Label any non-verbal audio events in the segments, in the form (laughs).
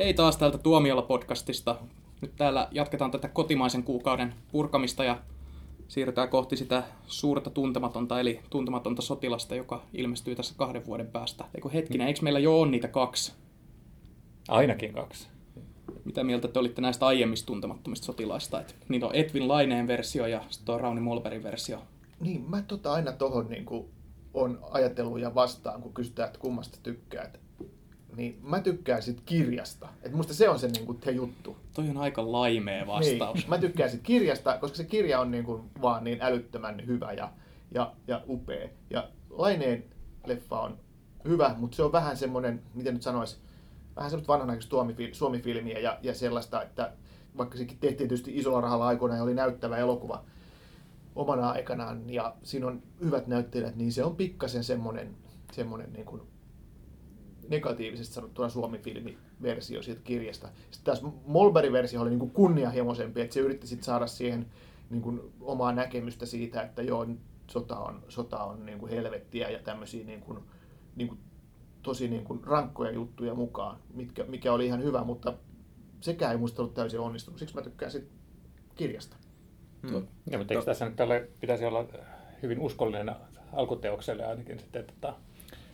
Hei taas täältä Tuomiolla podcastista. Nyt täällä jatketaan tätä kotimaisen kuukauden purkamista ja siirrytään kohti sitä suurta tuntematonta, eli tuntematonta sotilasta, joka ilmestyy tässä kahden vuoden päästä. Eikö hetkinen, eikö meillä jo on niitä kaksi? Ainakin kaksi. Mitä mieltä te olitte näistä aiemmista tuntemattomista sotilaista? Et niitä on Edwin Laineen versio ja sitten on Rauni Molberin versio. Niin, mä tota aina tohon niin on ajatellut ja vastaan, kun kysytään, että kummasta tykkäät. Niin mä tykkään sit kirjasta. Et musta se on se, niin kuin, se juttu. Toi on aika laimea vastaus. Niin, mä tykkään sit kirjasta, koska se kirja on niin kuin vaan niin älyttömän hyvä ja, ja, ja upea. Ja Laineen leffa on hyvä, mutta se on vähän semmoinen, miten nyt sanois, vähän semmoista vanhanaikaista suomifilmiä ja, ja sellaista, että vaikka sekin tehtiin tietysti isolla rahalla aikoina ja oli näyttävä elokuva omana aikanaan ja siinä on hyvät näyttelijät, niin se on pikkasen semmoinen, semmoinen niin kuin negatiivisesti sanottuna Suomi-filmiversio siitä kirjasta. Sitten taas Molberin versio oli niin kuin kunnianhimoisempi, että se yritti sitten saada siihen niin kuin omaa näkemystä siitä, että joo, sota on, sota on niin kuin helvettiä ja tämmöisiä niin kuin, niin kuin tosi niin kuin rankkoja juttuja mukaan, mitkä, mikä oli ihan hyvä, mutta sekään ei muista ollut täysin onnistunut. Siksi mä tykkään sit kirjasta. Hmm. Ja, mutta eikö tässä nyt tälle pitäisi olla hyvin uskollinen alkuteokselle ainakin sitten tota,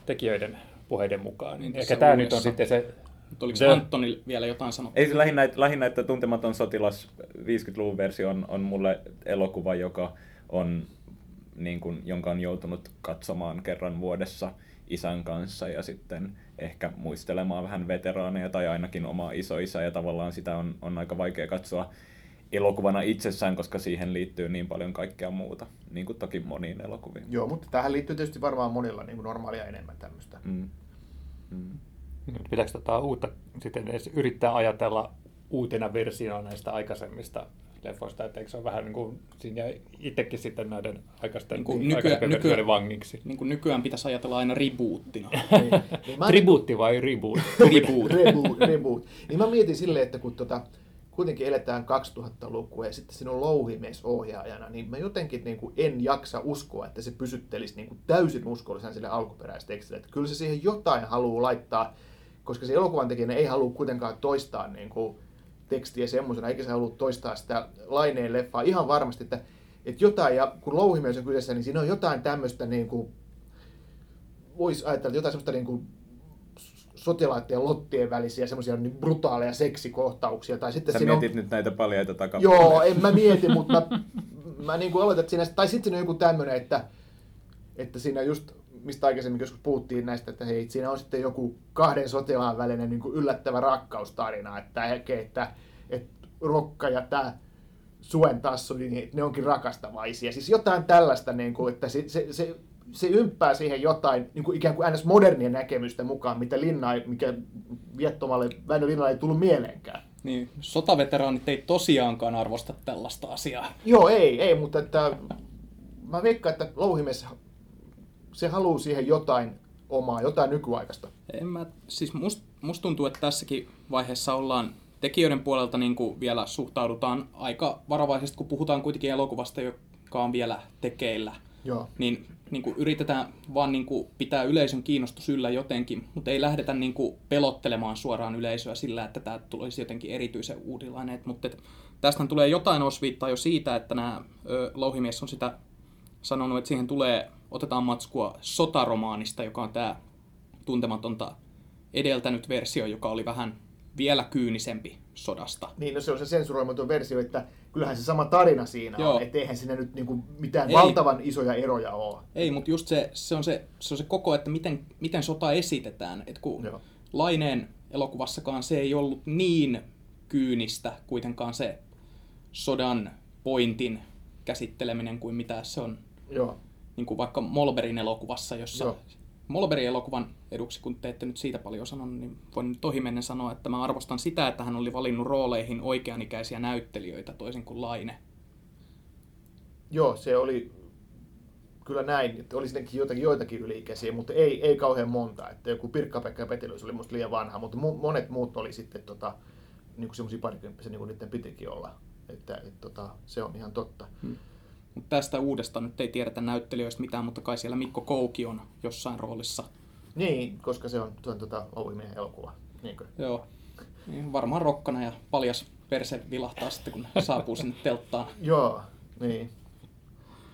tekijöiden puheiden mukaan. Niin ehkä tämä nyt on sitten se... Mutta oliko se, Antoni vielä jotain sanottavaa? Ei se lähinnä, lähinnä, että Tuntematon sotilas 50-luvun versio on, on mulle elokuva, joka on, niin kuin, jonka on joutunut katsomaan kerran vuodessa isän kanssa ja sitten ehkä muistelemaan vähän veteraaneja tai ainakin omaa isoisää ja tavallaan sitä on, on aika vaikea katsoa elokuvana itsessään, koska siihen liittyy niin paljon kaikkea muuta, niin kuin toki moniin elokuviin. Joo, mutta tähän liittyy tietysti varmaan monilla niin kuin normaalia enemmän tämmöistä. Mm. Mm. Pitääkö tätä uutta sitten edes yrittää ajatella uutena versiona näistä aikaisemmista leffoista, että eikö se ole vähän niin kuin, siinä itsekin sitten näiden aikaisten, niin kuin nykyään, nykyään, vangiksi. Niin kuin nykyään pitäisi ajatella aina rebootina. (laughs) niin, niin Tribuutti vai reboot? reboot. reboot, reboot. Niin mä mietin silleen, että kun tota, kuitenkin eletään 2000-lukua ja sitten siinä on louhimies ohjaajana, niin mä jotenkin niin kuin en jaksa uskoa, että se pysyttelisi niin kuin täysin uskollisena sille alkuperäistekstille. Että kyllä se siihen jotain haluaa laittaa, koska se elokuvan tekijä ei halua kuitenkaan toistaa niin kuin tekstiä semmoisena, eikä se halua toistaa sitä laineen leffaa ihan varmasti, että, että jotain, ja kun louhimies on kyseessä, niin siinä on jotain tämmöistä niin kuin, voisi ajatella, että jotain semmoista niin kuin sotilaiden lottien välisiä semmoisia niin brutaaleja seksikohtauksia. Tai sitten Sä siinä mietit on... nyt näitä paljaita takaa. Joo, en mä (laughs) mieti, mutta mä, mä niin kuin oletan, että siinä, tai sitten siinä on joku tämmöinen, että, että siinä just, mistä aikaisemmin joskus puhuttiin näistä, että hei, siinä on sitten joku kahden sotilaan välinen niin kuin yllättävä rakkaustarina, että, että, että, että Rokka ja tämä Suen tassu, niin ne onkin rakastavaisia. Siis jotain tällaista, niin kuin, että se, se, se se ymppää siihen jotain niin kuin ikään kuin ns. modernia näkemystä mukaan, mitä Linna ei, mikä viettomalle Väinö Linnalle ei tullut mieleenkään. Niin, sotaveteraanit ei tosiaankaan arvosta tällaista asiaa. Joo, ei, ei, mutta että, mä veikkaan, että Louhimies, se haluaa siihen jotain omaa, jotain nykyaikaista. En mä, siis must, must tuntuu, että tässäkin vaiheessa ollaan tekijöiden puolelta niin kuin vielä suhtaudutaan aika varovaisesti, kun puhutaan kuitenkin elokuvasta, joka on vielä tekeillä. Joo. Niin niin kuin yritetään vaan niin kuin pitää yleisön kiinnostus yllä jotenkin, mutta ei lähdetä niin kuin pelottelemaan suoraan yleisöä sillä, että tämä tulisi jotenkin erityisen uudilainen. Mutta tästä tulee jotain osviittaa jo siitä, että nämä ö, louhimies on sitä sanonut, että siihen tulee, otetaan matskua sotaromaanista, joka on tämä tuntematonta edeltänyt versio, joka oli vähän vielä kyynisempi sodasta. Niin, no se on se sensuroimaton versio, että kyllähän se sama tarina siinä Joo. on, että eihän siinä nyt niinku mitään Ei. valtavan isoja eroja ole. Ei, mutta just se, se, on se, se on se koko, että miten, miten sota esitetään. Et kun Joo. Laineen elokuvassakaan se ei ollut niin kyynistä kuitenkaan se sodan pointin käsitteleminen kuin mitä se on Joo. Niin kuin vaikka Molberin elokuvassa, jossa Joo. Molberin elokuvan eduksi, kun te ette nyt siitä paljon sanonut, niin voin nyt ohimennen sanoa, että mä arvostan sitä, että hän oli valinnut rooleihin oikeanikäisiä näyttelijöitä toisin kuin Laine. Joo, se oli kyllä näin, että oli sinnekin joitakin, joitakin yliikäisiä, mutta ei, ei kauhean monta. Että joku Pirkka-Pekka Petelys oli musta liian vanha, mutta monet muut oli sitten tota, niin semmoisia parikymppisiä, niin kuin niiden pitikin olla. Että, et, tota, se on ihan totta. Hmm. Mutta tästä uudesta nyt ei tiedetä näyttelijöistä mitään, mutta kai siellä Mikko Kouki on jossain roolissa. Niin, koska se on tuon tuota, Ouvimiehen elokuva. Niinkö? Joo. Niin, varmaan rokkana ja paljas perse vilahtaa sitten, kun saapuu sinne telttaan. (laughs) Joo, niin.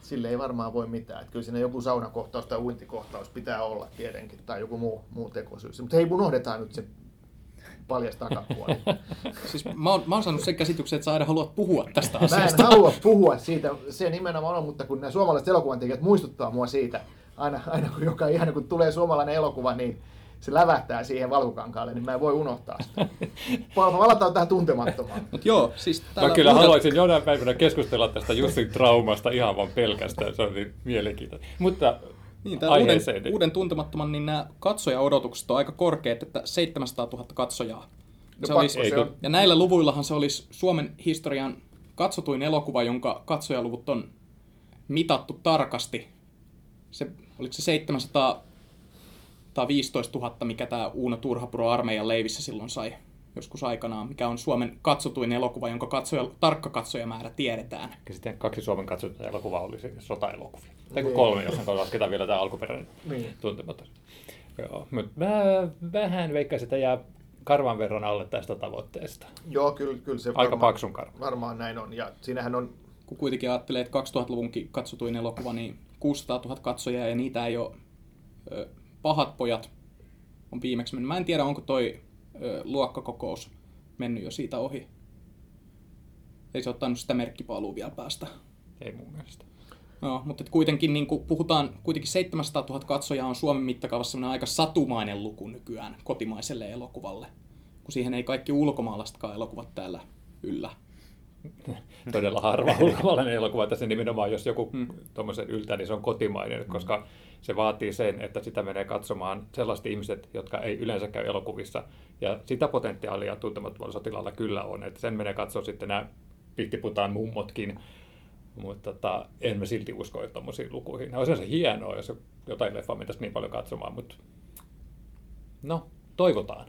Sille ei varmaan voi mitään. Että kyllä siinä joku saunakohtaus tai uintikohtaus pitää olla tietenkin, tai joku muu, muu tekosyys. Mutta hei, unohdetaan nyt se paljas takapuoli. (laughs) Siis mä oon, mä oon saanut sen käsityksen, että sä aina haluat puhua tästä Mä en asiasta. halua puhua siitä, se nimenomaan on, mutta kun nämä suomalaiset elokuvantekijät muistuttaa mua siitä, aina, aina kun, joka, ihan kun tulee suomalainen elokuva, niin se lävähtää siihen valkokankaalle, niin mä en voi unohtaa sitä. (laughs) Pal- Palataan tähän tuntemattomaan. Mut joo, siis Mä kyllä uudella- haluaisin jonain päivänä keskustella tästä Jussin traumasta ihan vaan pelkästään, se on niin mielenkiintoista. Mutta Niin, uuden, niin- uuden tuntemattoman, niin nämä katsoja-odotukset on aika korkeat, että 700 000 katsojaa. No se olisi, se on. ja näillä luvuillahan se olisi Suomen historian katsotuin elokuva, jonka katsojaluvut on mitattu tarkasti. Se, oliko se 700 tai 15 000, mikä tämä Uuno Turhapuro armeijan leivissä silloin sai joskus aikanaan, mikä on Suomen katsotuin elokuva, jonka katsoja, tarkka katsojamäärä tiedetään. Ja sitten kaksi Suomen katsottua elokuvaa oli se sota-elokuvia. Tai Niin. kolme, jos lasketaan vielä tämä alkuperäinen Niin. tuntematon. Joo, mutta mä vähän veikkaisin, että jää karvan verran alle tästä tavoitteesta. Joo, kyllä, kyllä se Aika paksun karvan. varmaan näin on. Ja siinähän on, kun kuitenkin ajattelee, että 2000-luvunkin katsotuin elokuva, niin 600 000 katsojaa ja niitä ei ole ö, pahat pojat on viimeksi mennyt. Mä en tiedä, onko toi ö, luokkakokous mennyt jo siitä ohi. Ei se ottanut sitä merkkipaalua vielä päästä. Ei mun mielestä. No, mutta kuitenkin niin kuin puhutaan, kuitenkin 700 000 katsojaa on Suomen mittakaavassa aika satumainen luku nykyään kotimaiselle elokuvalle, kun siihen ei kaikki ulkomaalaisetkaan elokuvat täällä yllä. Todella harva (laughs) ulkomaalainen elokuva tässä nimenomaan, jos joku hmm. tuommoisen yltää, niin se on kotimainen, koska se vaatii sen, että sitä menee katsomaan sellaiset ihmiset, jotka ei yleensä käy elokuvissa. Ja sitä potentiaalia tuntemattomalla sotilaalla kyllä on, että sen menee katsoa sitten nämä pihtiputaan mummotkin, mutta tota, en mä silti usko että tuommoisiin lukuihin. Olisi se hienoa, jos jotain leffaa mentäisiin niin paljon katsomaan, mutta no, toivotaan.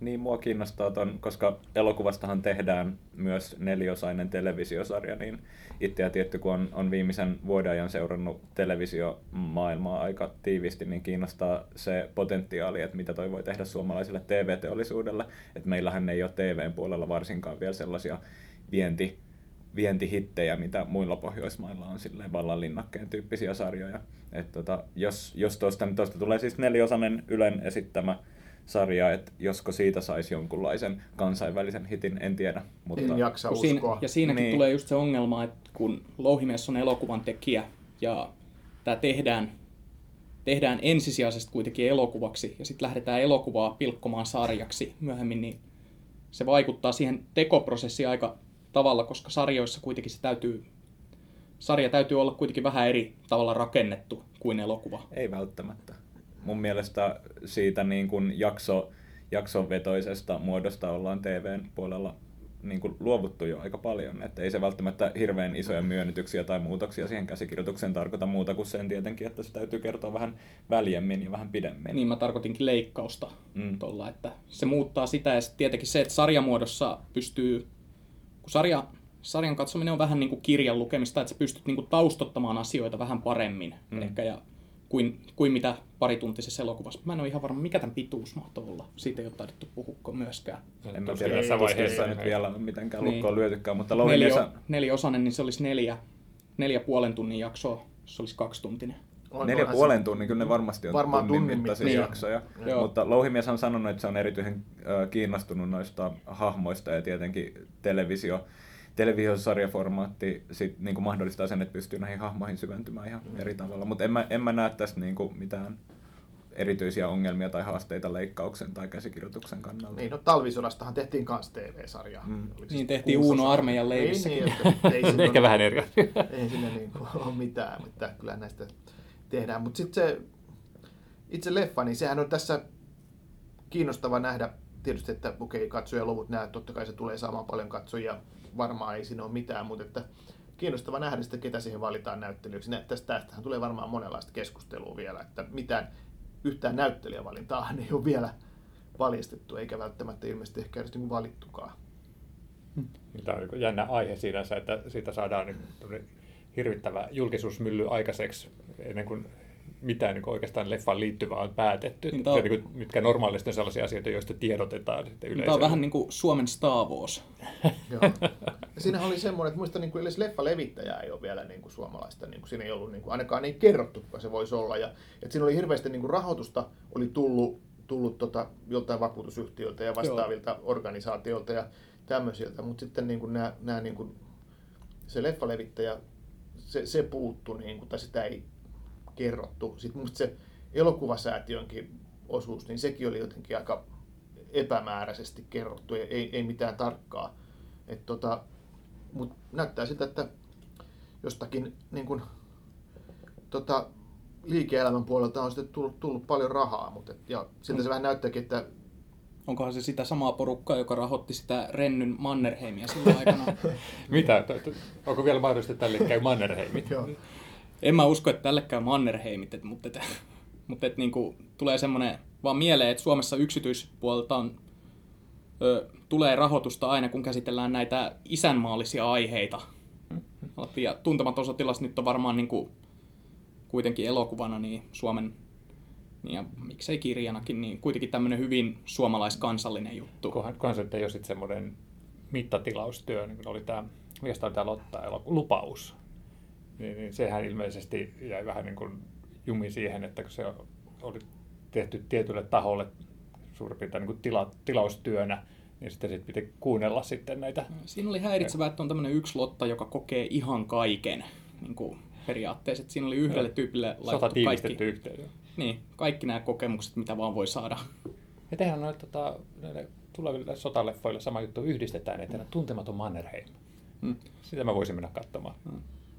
Niin, mua kiinnostaa ton, koska elokuvastahan tehdään myös neliosainen televisiosarja, niin itse ja tietty, kun on, on viimeisen vuoden ajan seurannut televisiomaailmaa aika tiivisti, niin kiinnostaa se potentiaali, että mitä toi voi tehdä suomalaiselle TV-teollisuudelle. Että meillähän ei ole TVn puolella varsinkaan vielä sellaisia vienti, vientihittejä, mitä muilla Pohjoismailla on silleen vallanlinnakkeen tyyppisiä sarjoja. Et tota, jos, jos tuosta, niin tuosta tulee siis neliosainen Ylen esittämä sarja, että josko siitä saisi jonkunlaisen kansainvälisen hitin, en tiedä. Mutta en jaksa Kun siinä, uskoa. ja siinäkin Niin. niin. tulee just se ongelma, että kun Louhimies on elokuvan tekijä ja tämä tehdään, tehdään ensisijaisesti kuitenkin elokuvaksi ja sitten lähdetään elokuvaa pilkkomaan sarjaksi myöhemmin, niin se vaikuttaa siihen tekoprosessiin aika tavalla, koska sarjoissa kuitenkin se täytyy, sarja täytyy olla kuitenkin vähän eri tavalla rakennettu kuin elokuva. Ei välttämättä. Mun mielestä siitä niin kuin jakso, jaksovetoisesta muodosta ollaan TVn puolella niin kuin luovuttu jo aika paljon. Että ei se välttämättä hirveän isoja myönnytyksiä tai muutoksia siihen käsikirjoitukseen tarkoita muuta kuin sen tietenkin, että se täytyy kertoa vähän väljemmin ja vähän pidemmin. Niin mä tarkoitinkin leikkausta Mm. tuolla, että se muuttaa sitä ja tietenkin se, että sarjamuodossa pystyy, kun sarja, sarjan katsominen on vähän niin kuin kirjan lukemista, että sä pystyt niin kuin taustottamaan asioita vähän paremmin Mm. mm. ehkä ja kuin, kuin mitä parituntisessa elokuvassa. Mä en ole ihan varma, mikä tämän pituus mahtoi olla. Siitä ei ole taidettu puhua myöskään. En mä tiedä, tässä vaiheessa nyt ei. vielä mitenkään Niin. lukkoon lyötykään, mutta Neljä, Louhimies neliosainen, niin se olisi neljä, neljä puolen tunnin jaksoa, se olisi kaksituntinen. On- Neljä puolen tunnin, kyllä ne varmasti on Varmaan tunnin tunnin mittaisia mittaisia. jaksoja. Joo. Mutta Louhimies on sanonut, että se on erityisen kiinnostunut noista hahmoista ja tietenkin televisio, televisiosarjaformaatti sit, niin kuin mahdollistaa sen, että pystyy näihin hahmoihin syventymään ihan eri tavalla. Mutta en mä, en mä näe tästä niin kuin mitään erityisiä ongelmia tai haasteita leikkauksen tai käsikirjoituksen kannalta. Niin, no talvisodastahan tehtiin kans TV-sarjaa. Mm. Oliko Niin tehtiin Uuno armeijan Niin, leivissäkin. niin, että ei (laughs) siinä Ehkä ole- vähän eri ei siinä niin kuin (laughs) ole mitään, mutta kyllä näistä tehdään. Mutta sitten se itse leffa, niin sehän on tässä kiinnostava nähdä tietysti, että okei, katsojaluvut näet, totta kai se tulee saamaan paljon katsojia, varmaan ei siinä ole mitään, mutta että kiinnostava nähdä sitä, ketä siihen valitaan näyttelijöiksi. Nä- Tästä, tästähän tulee varmaan monenlaista keskustelua vielä, että mitään yhtään näyttelijävalintaa (laughs) ei ole vielä valjastettu, eikä välttämättä ilmeisesti ehkä edes niin valittukaan. Tämä on niin jännä aihe sinänsä, että siitä saadaan niin hirvittävä julkisuusmylly aikaiseksi ennen kuin mitään niin oikeastaan leffaan liittyvää on päätetty. Niin on- se, niin kuin, mitkä normaalisti on sellaisia asioita, joista tiedotetaan sitten yleisölle. Tämä on vähän niin kuin Suomen Star Wars. (laughs) Joo. Siinä oli semmoinen, että muista niin kuin edes leffa-levittäjää ei ole vielä niin kuin suomalaista, niin kuin siinä ei ollut, niin kuin, ainakaan ei kerrottu, kuka se voisi olla. Ja, että siinä oli hirveästi niin kuin rahoitusta, oli tullut, tullut tota, joltain vakuutusyhtiöltä ja vastaavilta Joo. organisaatioilta ja tämmöisiltä, mutta sitten niin kuin nämä, nämä niin kuin, se leffalevittäjä, se, se puuttu, niin kuin, tai sitä ei kerrottu. Sitten musta se elokuvasäätiönkin osuus, niin sekin oli jotenkin aika epämääräisesti kerrottu, ei, ei, ei mitään tarkkaa. Et tota, Mutta näyttää siltä, että jostakin niin kun, tota, liike-elämän puolelta on sitten tullut, tullut paljon rahaa, mutta et, ja siltä se vähän näyttääkin, että Onkohan se sitä samaa porukkaa, joka rahoitti sitä Rennyn Mannerheimia silloin aikana? (laughs) Mitä? Onko vielä mahdollista, että tälle käy Mannerheimit? joo, en mä usko, että tälle käy Mannerheimit, et, mutta, et, (laughs) mutta et, niin kuin, tulee semmoinen vaan mieleen, että Suomessa yksityispuolelta on, ö, tulee rahoitusta aina, kun käsitellään näitä isänmaallisia aiheita. Ja Tuntematon sotilas nyt on varmaan niin kuin, kuitenkin elokuvana niin Suomen, niin ja miksei kirjanakin, niin kuitenkin tämmöinen hyvin suomalaiskansallinen juttu. Kunhan, kunhan se ei ole sitten semmoinen mittatilaustyö, niin kuin oli tämä, mikä tämä Lotta lupaus. Niin, niin sehän ilmeisesti jäi vähän niin kuin jumi siihen, että kun se oli tehty tietylle taholle suurin piirtein niin kuin tila, tilaustyönä, niin sitten sit piti kuunnella sitten näitä. Siinä oli häiritsevää, että on tämmöinen yksi Lotta, joka kokee ihan kaiken niin kuin periaatteessa. Että siinä oli yhdelle tyypille laitettu kaikki, yhteen. niin, kaikki nämä kokemukset, mitä vaan voi saada. Ja tehdään noita tota, näille tuleville sotaleffoille sama juttu, yhdistetään, että tuntematon Mannerheim. Mm. Sitä mä voisin mennä katsomaan.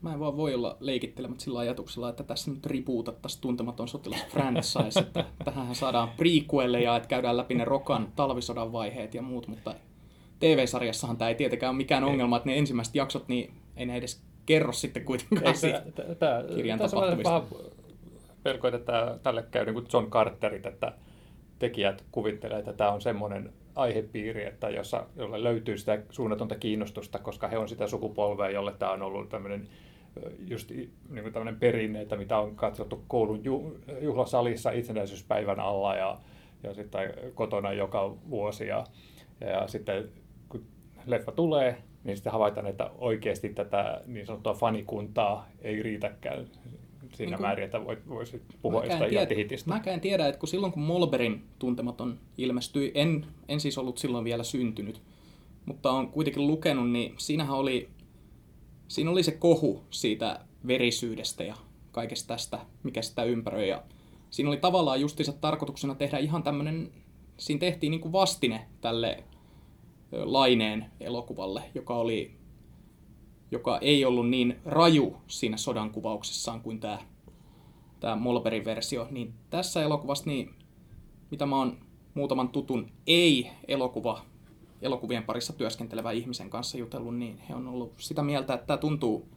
Mä en vaan voi olla leikittelemättä sillä ajatuksella, että tässä nyt ripuutattaisiin tuntematon sotilas franchise, että tähän saadaan prequelleja, että käydään läpi ne Rokan talvisodan vaiheet ja muut, mutta TV-sarjassahan tämä ei tietenkään ole mikään ongelma, että ne ensimmäiset jaksot, niin ei ne edes kerro sitten kuitenkaan siitä. kirjan tapahtumista. pelko, että tälle käy niin kuin John Carterit, että tekijät kuvittelee, että tämä on semmoinen aihepiiri, että jossa, jolle löytyy sitä suunnatonta kiinnostusta, koska he on sitä sukupolvea, jolle tämä on ollut tämmöinen just niin kuin tämmöinen perinne, että mitä on katsottu koulun ju, juhlasalissa itsenäisyyspäivän alla ja, ja sitten kotona joka vuosi. Ja, ja sitten kun leffa tulee, niin sitten havaitaan, että oikeasti tätä niin sanottua fanikuntaa ei riitäkään siinä Niin määrin, että voit- voisi puhua jostain jättihitistä. Mäkään tiedä, että kun silloin kun Molberin tuntematon ilmestyi, en, en siis ollut silloin vielä syntynyt, mutta on kuitenkin lukenut, niin siinähän oli, siinä oli se kohu siitä verisyydestä ja kaikesta tästä, mikä sitä ympäröi. Ja siinä oli tavallaan justiinsa tarkoituksena tehdä ihan tämmöinen, siinä tehtiin niin kuin vastine tälle Laineen elokuvalle, joka oli joka ei ollut niin raju siinä sodan kuvauksessaan kuin tämä tämä Molberin versio, niin tässä elokuvassa, niin mitä mä oon muutaman tutun ei-elokuva, elokuvien parissa työskentelevän ihmisen kanssa jutellut, niin he on ollut sitä mieltä, että tämä tuntuu,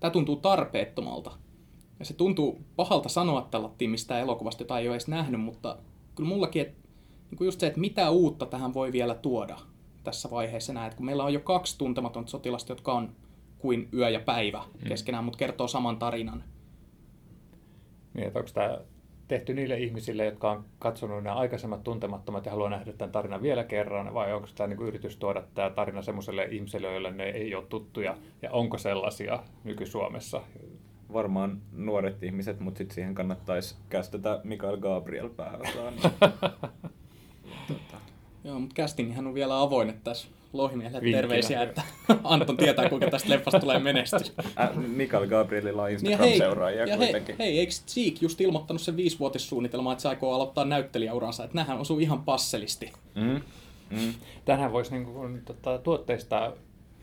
tämä tuntuu tarpeettomalta. Ja se tuntuu pahalta sanoa tällä mistään elokuvasta, jota ei ole edes nähnyt, mutta kyllä mullakin, että niin kuin just se, että mitä uutta tähän voi vielä tuoda tässä vaiheessa näet, kun meillä on jo kaksi tuntematonta sotilasta, jotka on kuin yö ja päivä keskenään, mutta kertoo saman tarinan. Niin, että onko tämä tehty niille ihmisille, jotka on katsonut nämä aikaisemmat tuntemattomat ja haluaa nähdä tämän tarinan vielä kerran, vai onko tämä niin yritys tuoda tämä tarina semmoiselle ihmiselle, joille ne ei ole tuttuja, ja onko sellaisia nyky-Suomessa? Varmaan nuoret ihmiset, mutta sitten siihen kannattaisi kästetä Mikael Gabriel pääosaan. (laughs) Joo, mutta castingihän on vielä avoin, että tässä Lohimiehelle Vinkkinä, terveisiä, että (laughs) Anton tietää, kuinka tästä leffasta tulee menestys. Äh, Mikael Gabrielilla on Niin ja hei, Instagram-seuraajia ja hei, kuitenkin. hei, eikö Cheek just ilmoittanut sen viisivuotissuunnitelmaa, että se aikoo aloittaa näyttelijäuransa, että nämähän osuu ihan passelisti. Mm. Mm. Tähän voisi niin kuin, tota, tuotteistaa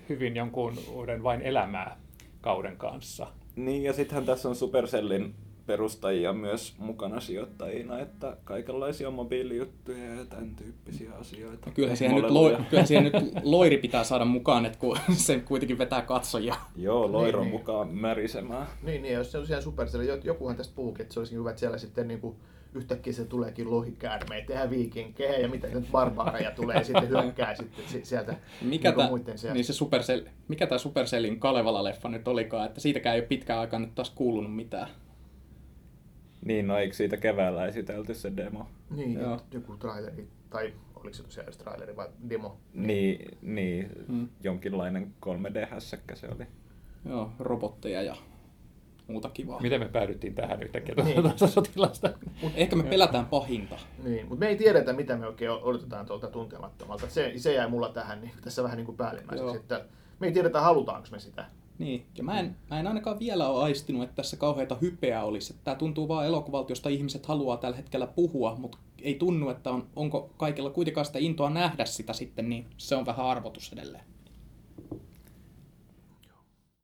hyvin jonkun uuden vain elämää kauden kanssa. Niin, ja sittenhän tässä on Supercellin perustajia myös mukana sijoittajina, että kaikenlaisia mobiilijuttuja ja tämän tyyppisiä asioita. Kyllähän siihen, nyt, loi, kyllähän siihen nyt (laughs) loiri pitää saada mukaan, että kun (laughs) se kuitenkin vetää katsojia. Joo, Loiro Niin, niin. mukaan märisemään. Niin, niin, jos se on siellä Supercell, jo- jokuhan tästä puhukin, että se olisi hyvä, että siellä sitten niin kuin yhtäkkiä se tuleekin lohikäärmeitä ja viikinkejä ja mitä nyt barbaareja tulee ja sitten hyökkää (laughs) sitten si- sieltä Mikä niin tämä muiden seasta. niin se Supercell, mikä tää Supercellin Kalevala-leffa nyt olikaan, että siitäkään ei ole pitkään aikaa nyt taas kuulunut mitään. Niin, no eikö siitä keväällä esitelty se demo? Niin, Joo. joku traileri, tai oliko se tosiaan edes traileri vai demo? Niin, niin Mm. jonkinlainen 3D-hässäkkä se oli. Joo, robotteja ja muuta kivaa. Miten me päädyttiin tähän yhtäkkiä Niin. tuosta sotilasta? Ehkä me pelätään pahinta. Niin, mutta me ei tiedetä, mitä me oikein odotetaan tuolta tuntemattomalta. Se, se jäi mulla tähän niin, tässä vähän niin kuin päällimmäiseksi, Joo. että me ei tiedetä, halutaanko me sitä. Niin, ja mä en, mä en ainakaan vielä ole aistinut, että tässä kauheita hypeä olisi. Tämä tuntuu vaan elokuvalta, josta ihmiset haluaa tällä hetkellä puhua, mutta ei tunnu, että on, onko kaikilla kuitenkaan sitä intoa nähdä sitä sitten, niin se on vähän arvotus edelleen.